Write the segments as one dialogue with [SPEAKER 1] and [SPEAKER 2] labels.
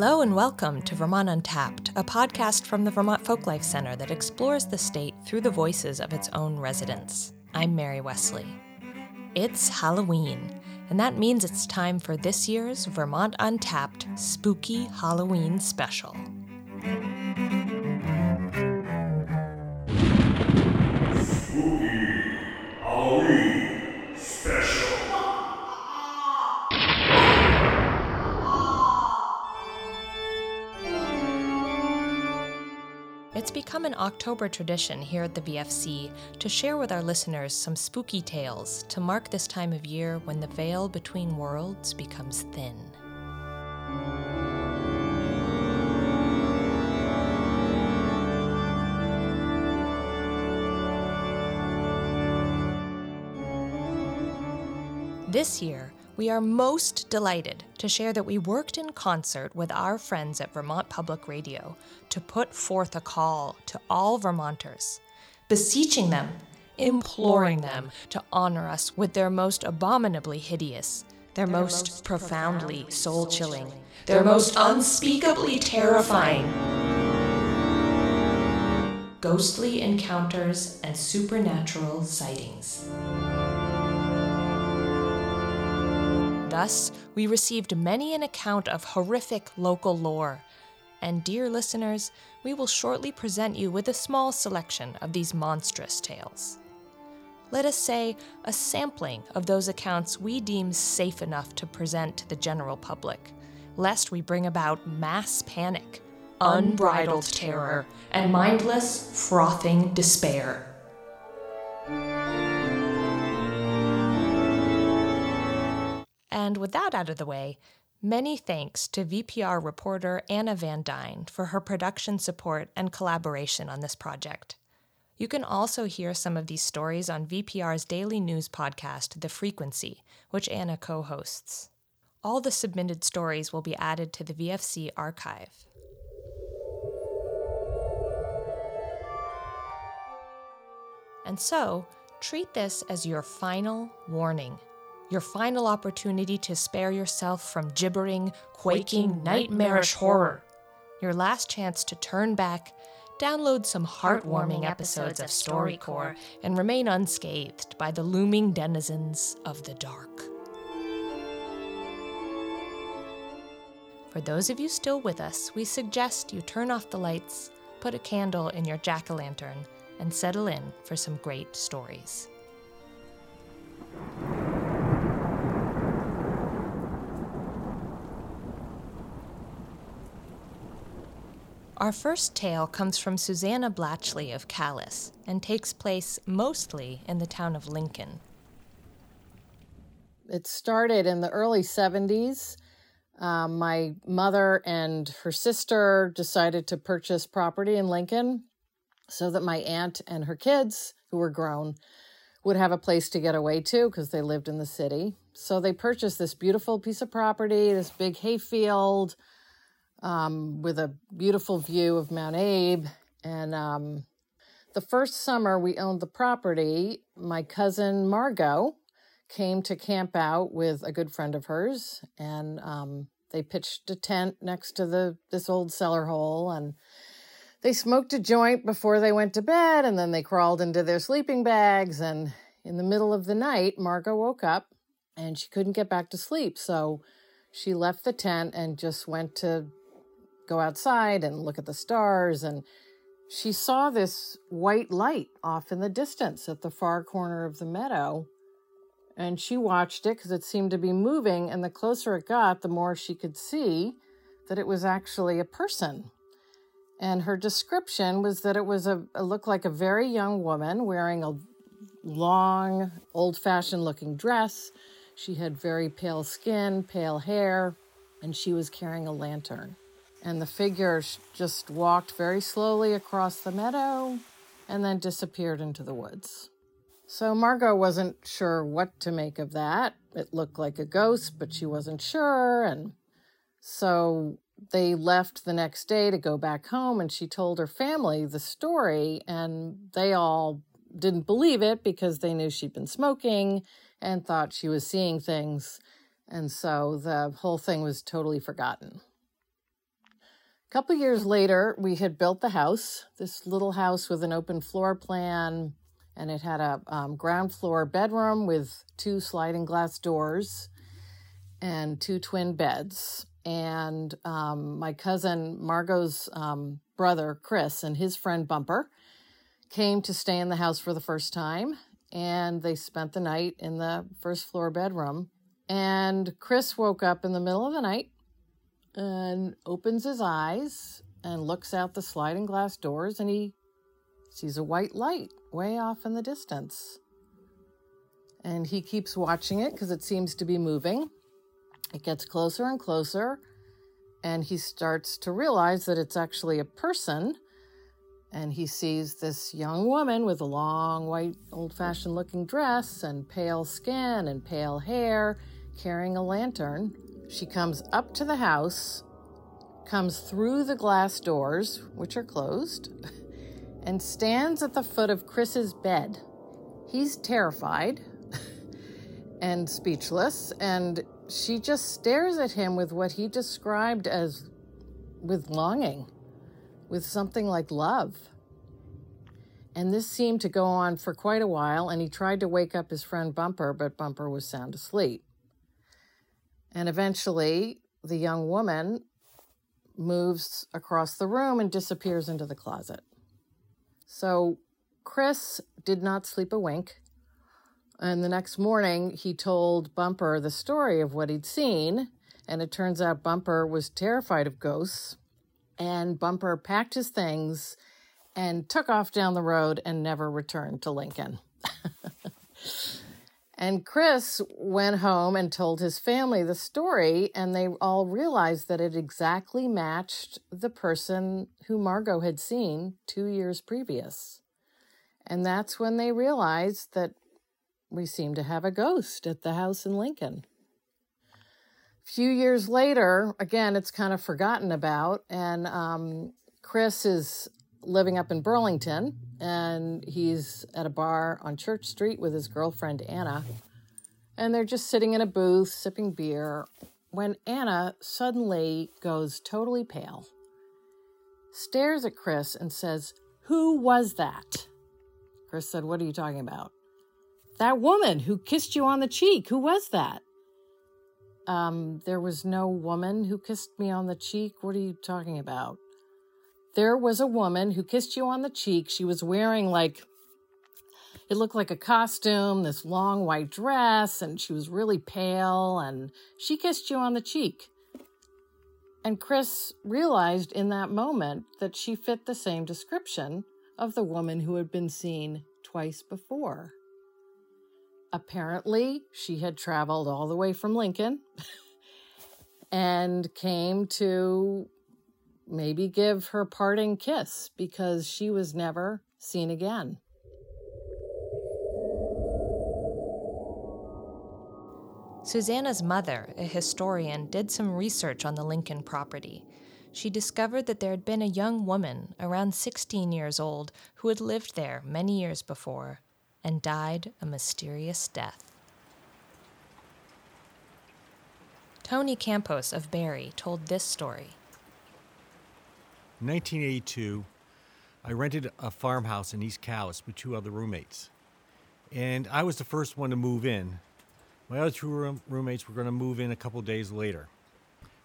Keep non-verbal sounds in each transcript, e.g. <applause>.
[SPEAKER 1] Hello and welcome to Vermont Untapped, a podcast from the Vermont Folklife Center that explores the state through the voices of its own residents. I'm Mary Wesley. It's Halloween, and that means it's time for this year's Vermont Untapped Spooky Halloween Special. It's become an October tradition here at the VFC to share with our listeners some spooky tales to mark this time of year when the veil between worlds becomes thin. This year, we are most delighted to share that we worked in concert with our friends at Vermont Public Radio to put forth a call to all Vermonters, beseeching them, imploring them to honor us with their most abominably hideous, their most profoundly soul chilling, their most unspeakably terrifying ghostly encounters and supernatural sightings. Thus, we received many an account of horrific local lore. And, dear listeners, we will shortly present you with a small selection of these monstrous tales. Let us say a sampling of those accounts we deem safe enough to present to the general public, lest we bring about mass panic, unbridled terror, and mindless, frothing despair. And with that out of the way, many thanks to VPR reporter Anna Van Dine for her production support and collaboration on this project. You can also hear some of these stories on VPR's daily news podcast, The Frequency, which Anna co hosts. All the submitted stories will be added to the VFC archive. And so, treat this as your final warning your final opportunity to spare yourself from gibbering, quaking, nightmarish horror. Your last chance to turn back, download some heartwarming episodes of StoryCorps, and remain unscathed by the looming denizens of the dark. For those of you still with us, we suggest you turn off the lights, put a candle in your jack o' lantern, and settle in for some great stories. Our first tale comes from Susanna Blatchley of Calais and takes place mostly in the town of Lincoln.
[SPEAKER 2] It started in the early 70s. Um, my mother and her sister decided to purchase property in Lincoln so that my aunt and her kids, who were grown, would have a place to get away to because they lived in the city. So they purchased this beautiful piece of property, this big hayfield um, with a beautiful view of Mount Abe. And um, the first summer we owned the property, my cousin Margot came to camp out with a good friend of hers, and um, they pitched a tent next to the this old cellar hole, and they smoked a joint before they went to bed, and then they crawled into their sleeping bags. And in the middle of the night, Margot woke up and she couldn't get back to sleep, so she left the tent and just went to go outside and look at the stars. And she saw this white light off in the distance at the far corner of the meadow. And she watched it because it seemed to be moving. And the closer it got, the more she could see that it was actually a person. And her description was that it was a it looked like a very young woman wearing a long, old fashioned looking dress. She had very pale skin, pale hair, and she was carrying a lantern and the figure just walked very slowly across the meadow and then disappeared into the woods. So Margot wasn't sure what to make of that. It looked like a ghost, but she wasn't sure. And so they left the next day to go back home, and she told her family the story, and they all didn't believe it because they knew she'd been smoking and thought she was seeing things. And so the whole thing was totally forgotten. A couple years later, we had built the house, this little house with an open floor plan, and it had a um, ground floor bedroom with two sliding glass doors and two twin beds. And um, my cousin Margot's um, brother, Chris, and his friend Bumper came to stay in the house for the first time. And they spent the night in the first floor bedroom. And Chris woke up in the middle of the night and opens his eyes and looks out the sliding glass doors and he sees a white light way off in the distance. And he keeps watching it because it seems to be moving. It gets closer and closer, and he starts to realize that it's actually a person. And he sees this young woman with a long, white, old fashioned looking dress and pale skin and pale hair carrying a lantern. She comes up to the house, comes through the glass doors, which are closed, <laughs> and stands at the foot of Chris's bed. He's terrified <laughs> and speechless, and she just stares at him with what he described as with longing, with something like love. And this seemed to go on for quite a while, and he tried to wake up his friend Bumper, but Bumper was sound asleep. And eventually, the young woman moves across the room and disappears into the closet. So Chris did not sleep a wink. And the next morning, he told Bumper the story of what he'd seen. And it turns out Bumper was terrified of ghosts. And Bumper packed his things and took off down the road and never returned to Lincoln. <laughs> and Chris went home and told his family the story, and they all realized that it exactly matched the person who Margot had seen two years previous. And that's when they realized that we seem to have a ghost at the house in Lincoln. A few years later, again, it's kind of forgotten about, and um, Chris is living up in Burlington, and he's at a bar on Church Street with his girlfriend Anna, and they're just sitting in a booth sipping beer when Anna suddenly goes totally pale, stares at Chris, and says, Who was that? Chris said, What are you talking about? That woman who kissed you on the cheek, who was that? Um, there was no woman who kissed me on the cheek. What are you talking about? There was a woman who kissed you on the cheek. She was wearing like, it looked like a costume, this long white dress, and she was really pale, and she kissed you on the cheek. And Chris realized in that moment that she fit the same description of the woman who had been seen twice before. Apparently, she had traveled all the way from Lincoln <laughs> and came to maybe give her parting kiss because she was never seen again.
[SPEAKER 1] Susanna's mother, a historian, did some research on the Lincoln property. She discovered that there had been a young woman, around 16 years old, who had lived there many years before and died a mysterious death. Tony Campos of Barre told this story.
[SPEAKER 3] In 1982, I rented a farmhouse in East Calais with two other roommates. And I was the first one to move in. My other two room- roommates were going to move in a couple days later.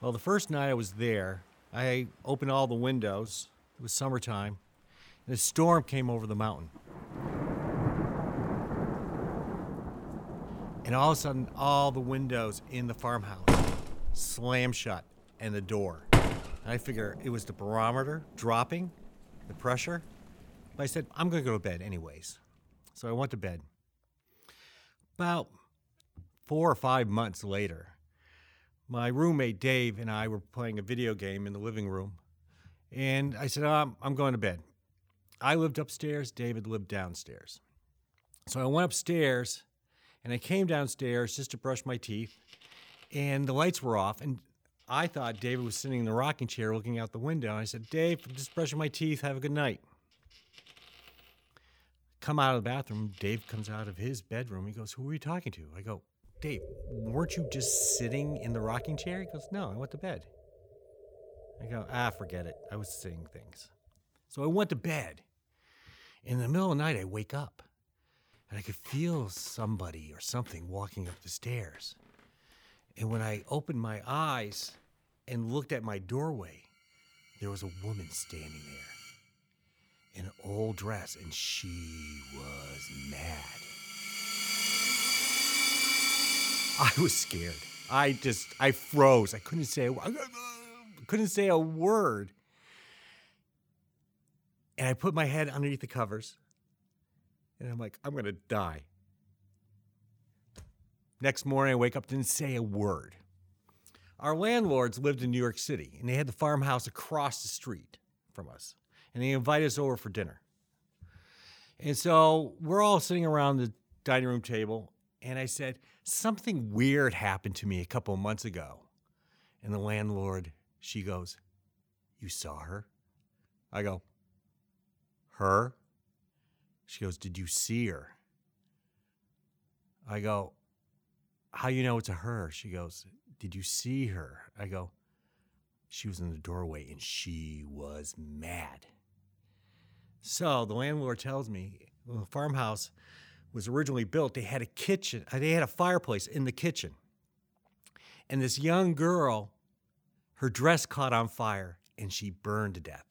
[SPEAKER 3] Well, the first night I was there, I opened all the windows. It was summertime, and a storm came over the mountain. And all of a sudden, all the windows in the farmhouse slammed shut and the door. And I figure it was the barometer dropping, the pressure. But I said, I'm going to go to bed anyways. So I went to bed. About four or five months later, my roommate Dave and I were playing a video game in the living room. And I said, oh, I'm going to bed. I lived upstairs, David lived downstairs. So I went upstairs and I came downstairs just to brush my teeth, and the lights were off. And I thought David was sitting in the rocking chair looking out the window. I said, Dave, I'm just brushing my teeth. Have a good night. Come out of the bathroom. Dave comes out of his bedroom. He goes, Who are you talking to? I go, Dave, weren't you just sitting in the rocking chair? He goes, No, I went to bed. I go, ah, forget it. I was seeing things. So I went to bed. In the middle of the night, I wake up and I could feel somebody or something walking up the stairs. And when I opened my eyes and looked at my doorway, there was a woman standing there in an old dress, and she was mad. I was scared. I just, I froze. I couldn't say, a, I couldn't say a word. And I put my head underneath the covers, and I'm like, I'm gonna die. Next morning, I wake up, didn't say a word. Our landlords lived in New York City, and they had the farmhouse across the street from us. And they invited us over for dinner. And so we're all sitting around the dining room table, and I said, Something weird happened to me a couple of months ago. And the landlord, she goes, You saw her? I go, Her? She goes, Did you see her? I go, How you know it's a her? She goes, Did you see her? I go, She was in the doorway and she was mad. So the landlord tells me the farmhouse was originally built, they had a kitchen, uh, they had a fireplace in the kitchen. And this young girl, her dress caught on fire and she burned to death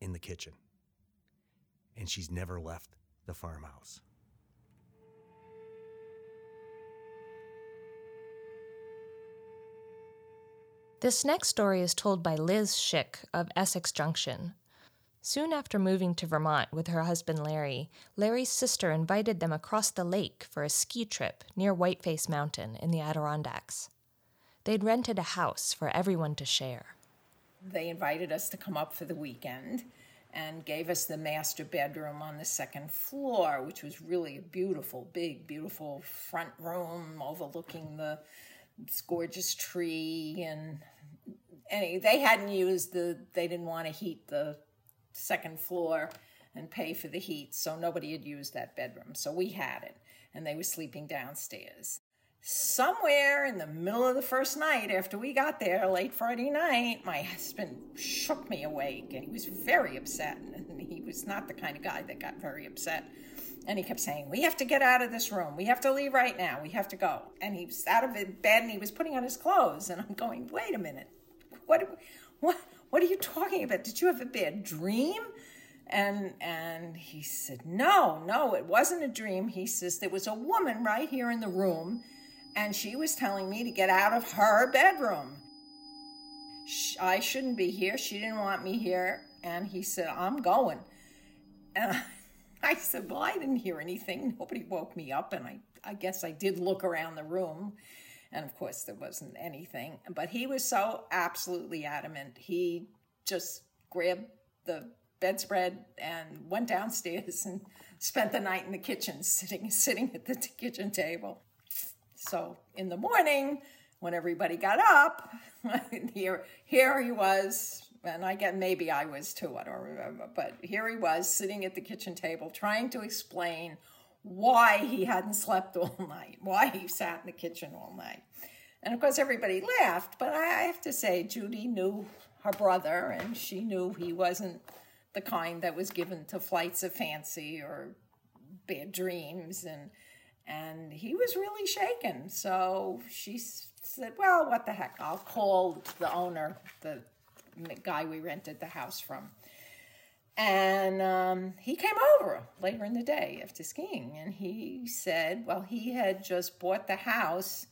[SPEAKER 3] in the kitchen. And she's never left the farmhouse.
[SPEAKER 1] This next story is told by Liz Schick of Essex Junction. Soon after moving to Vermont with her husband Larry, Larry's sister invited them across the lake for a ski trip near Whiteface Mountain in the Adirondacks. They'd rented a house for everyone to share.
[SPEAKER 4] They invited us to come up for the weekend and gave us the master bedroom on the second floor, which was really a beautiful, big, beautiful front room overlooking the this gorgeous tree and any they hadn't used the they didn't want to heat the second floor and pay for the heat so nobody had used that bedroom so we had it and they were sleeping downstairs. Somewhere in the middle of the first night after we got there late friday night my husband shook me awake and he was very upset <laughs> and he was not the kind of guy that got very upset and he kept saying, We have to get out of this room. We have to leave right now. We have to go. And he was out of bed and he was putting on his clothes. And I'm going, Wait a minute. What, what, what are you talking about? Did you have a bad dream? And and he said, No, no, it wasn't a dream. He says, There was a woman right here in the room, and she was telling me to get out of her bedroom. I shouldn't be here. She didn't want me here. And he said, I'm going. <laughs> And I said, Well, I didn't hear anything. Nobody woke me up. And I, I guess I did look around the room. And of course, there wasn't anything. But he was so absolutely adamant. He just grabbed the bedspread and went downstairs <laughs> and spent the night in the kitchen, sitting sitting at the kitchen table. So in the morning, when everybody got up, <laughs> here here he was and I get maybe I was too, I don't remember. But here he was sitting at the kitchen table trying to explain why he hadn't slept <laughs> all night, why he sat in the kitchen all night. And of course, everybody laughed, but I have to say, Judy knew her brother, and she knew he wasn't the kind that was given to flights of fancy or bad dreams. And, and he was really shaken. So she said, Well, what the heck? I'll call the owner, the guy we rented the house from. And um, he came over later in the day after skiing, and he said, well, he had just bought the house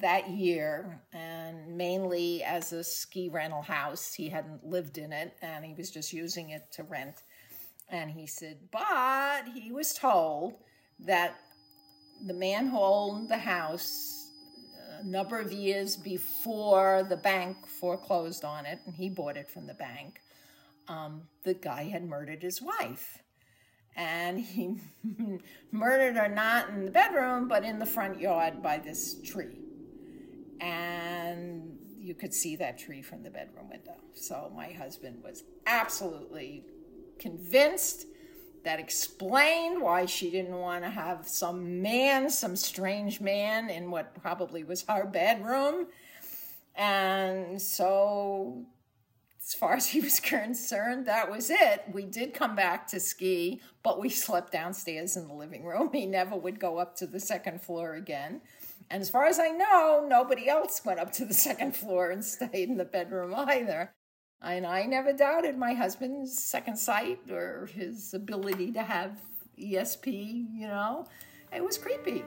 [SPEAKER 4] that year, and mainly as a ski rental house. He hadn't lived in it, and he was just using it to rent. And he said, but he was told that the man who owned the house number of years before the bank foreclosed on it, and he bought it from the bank, um, the guy had murdered his wife. And he <laughs> murdered her not in the bedroom, but in the front yard by this tree. And you could see that tree from the bedroom window. So my husband was absolutely convinced that explained why she didn't want to have some man, some strange man, in what probably was her bedroom. And so as far <laughs> as he was concerned, that was it. We did come back to ski, but we slept downstairs in the living room. He never would go up to the second floor again. And as far as I know, nobody else went up to the <laughs> second floor and stayed in the bedroom either. And I never doubted my husband's second sight or his ability to have ESP, you know. It was creepy.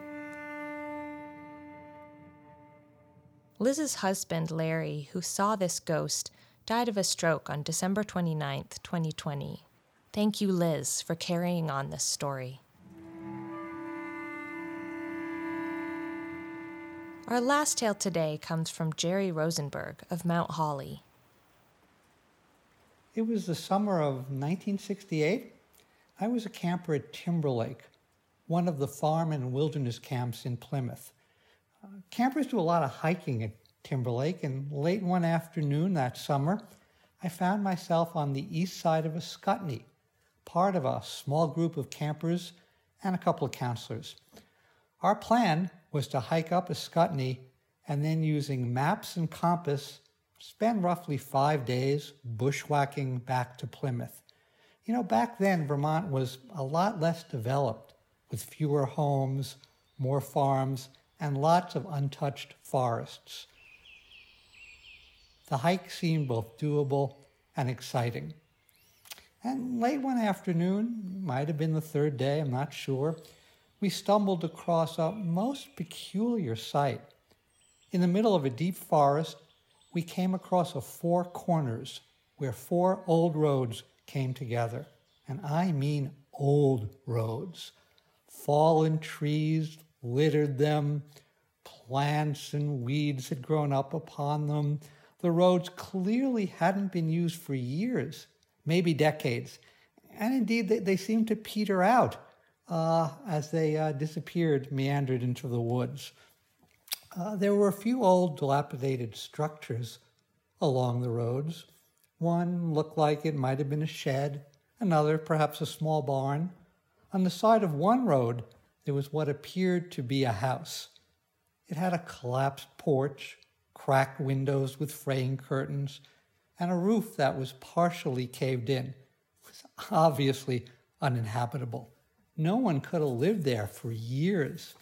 [SPEAKER 1] Liz's husband, Larry, who saw this ghost, died of a stroke on December 29th, 2020. Thank you, Liz, for carrying on this story. Our last tale today comes from Jerry Rosenberg of Mount Holly.
[SPEAKER 5] It was the summer of 1968. I was a camper at Timberlake, one of the farm and wilderness camps in Plymouth. Uh, campers do a lot of hiking at Timberlake, and late one afternoon that summer, I found myself on the east side of Ascutney, part of a small group of campers and a couple of counselors. Our plan was to hike up Ascutney and then using maps and compass spend roughly five days bushwhacking back to Plymouth. You know, back then Vermont was a lot less developed with fewer homes, more farms, and lots of untouched forests. The hike seemed both doable and exciting. And late one afternoon, might have been the third day, I'm not sure, we stumbled across a most peculiar sight. In the middle of a deep forest, we came across a four corners where four old roads came together. And I mean old roads. Fallen trees littered them, plants and weeds had grown up upon them, the roads clearly hadn't been used for years, maybe decades. And indeed, they, they seemed to peter out uh, as they uh, disappeared, meandered into the woods. Uh, there were a few old, dilapidated structures along the roads. One looked like it might have been a shed, another, perhaps a small barn. On the side of one road, there was what appeared to be a house. It had a collapsed porch, cracked windows with fraying curtains, and a roof that was partially caved in. It was obviously uninhabitable. No one could have lived there for years.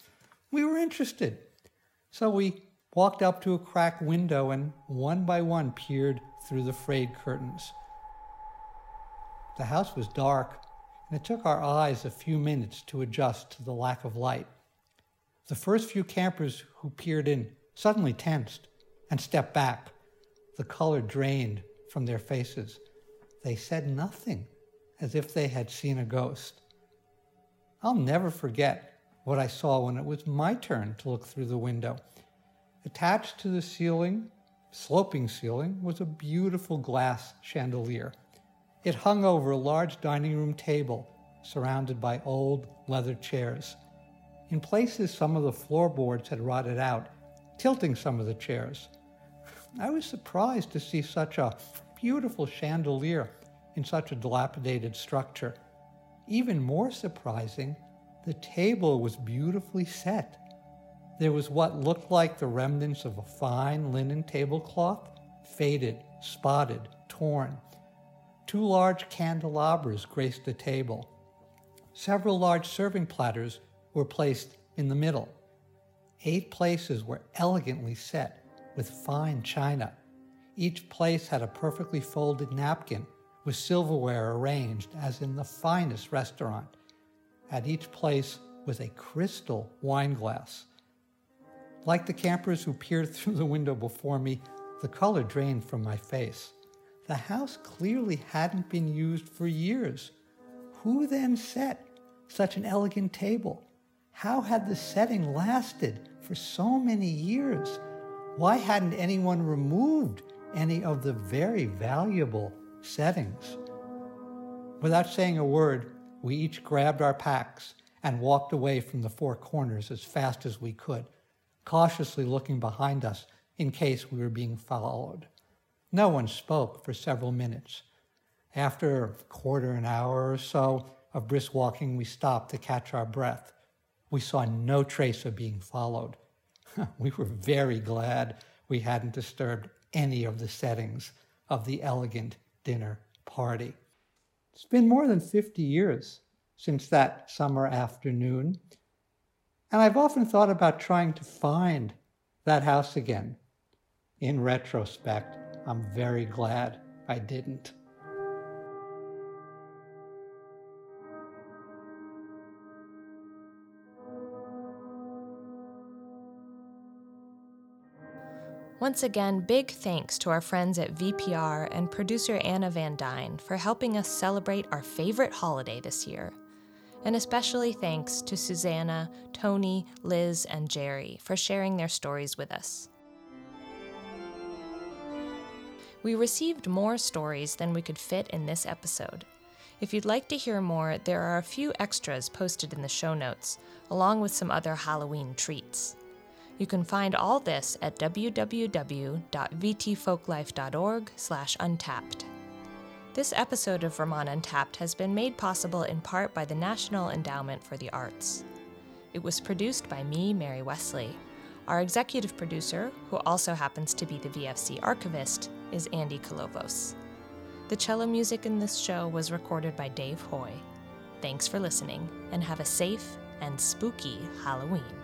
[SPEAKER 5] We were interested. So we walked up to a cracked window and one by one peered through the frayed curtains. The house was dark, and it took our eyes a few minutes to adjust to the lack of light. The first few campers who peered in suddenly tensed and stepped back. The color drained from their faces. They said nothing, as if they had seen a ghost. I'll never forget what I saw when it was my turn to look through the window. Attached to the ceiling, sloping ceiling, was a beautiful glass chandelier. It hung over a large dining room table surrounded by old leather chairs. In places, some of the floorboards had rotted out, tilting some of the chairs. I was surprised to see such a beautiful chandelier in such a dilapidated structure. Even more surprising, the table was beautifully set. There was what looked like the remnants of a fine linen tablecloth, faded, spotted, torn. Two large candelabras graced the table. Several large serving platters were placed in the middle. Eight places were elegantly set with fine china. Each place had a perfectly folded napkin with silverware arranged as in the finest restaurant. At each place was a crystal wine glass. Like the campers who peered <laughs> through the window before me, the color drained from my face. The house clearly hadn't been used for years. Who then set such an elegant table? How had the setting lasted for so many years? Why hadn't anyone removed any of the very valuable settings? Without saying a word, we each grabbed our packs and walked away from the four corners as fast as we could, cautiously looking behind us in case we were being followed. No one spoke for several minutes. After a quarter an hour or so of brisk walking, we stopped to catch our breath. We saw no trace of being followed. <laughs> we were very glad we hadn't disturbed any of the settings. of the elegant dinner party. It's been more than 50 years since that summer afternoon, and I've often thought about trying to find that house again. In retrospect, I'm very glad I didn't.
[SPEAKER 1] Once again, big thanks to our friends at VPR and producer Anna Van Dine for helping us celebrate our favorite holiday this year. And especially thanks to Susanna, Tony, Liz, and Jerry for sharing their stories with us. We received more stories than we could fit in this episode. If you'd like to hear more, there are a few extras posted in the show notes, along with some other Halloween treats. You can find all this at www.vtfolklife.org/untapped. This episode of Vermont Untapped has been made possible in part by the National Endowment for the Arts. It was produced by me, Mary Wesley. Our executive producer, who also happens to be the VFC archivist, is Andy Kolovos. The cello music in this show was recorded by Dave Hoy. Thanks for listening, and have a safe and spooky Halloween.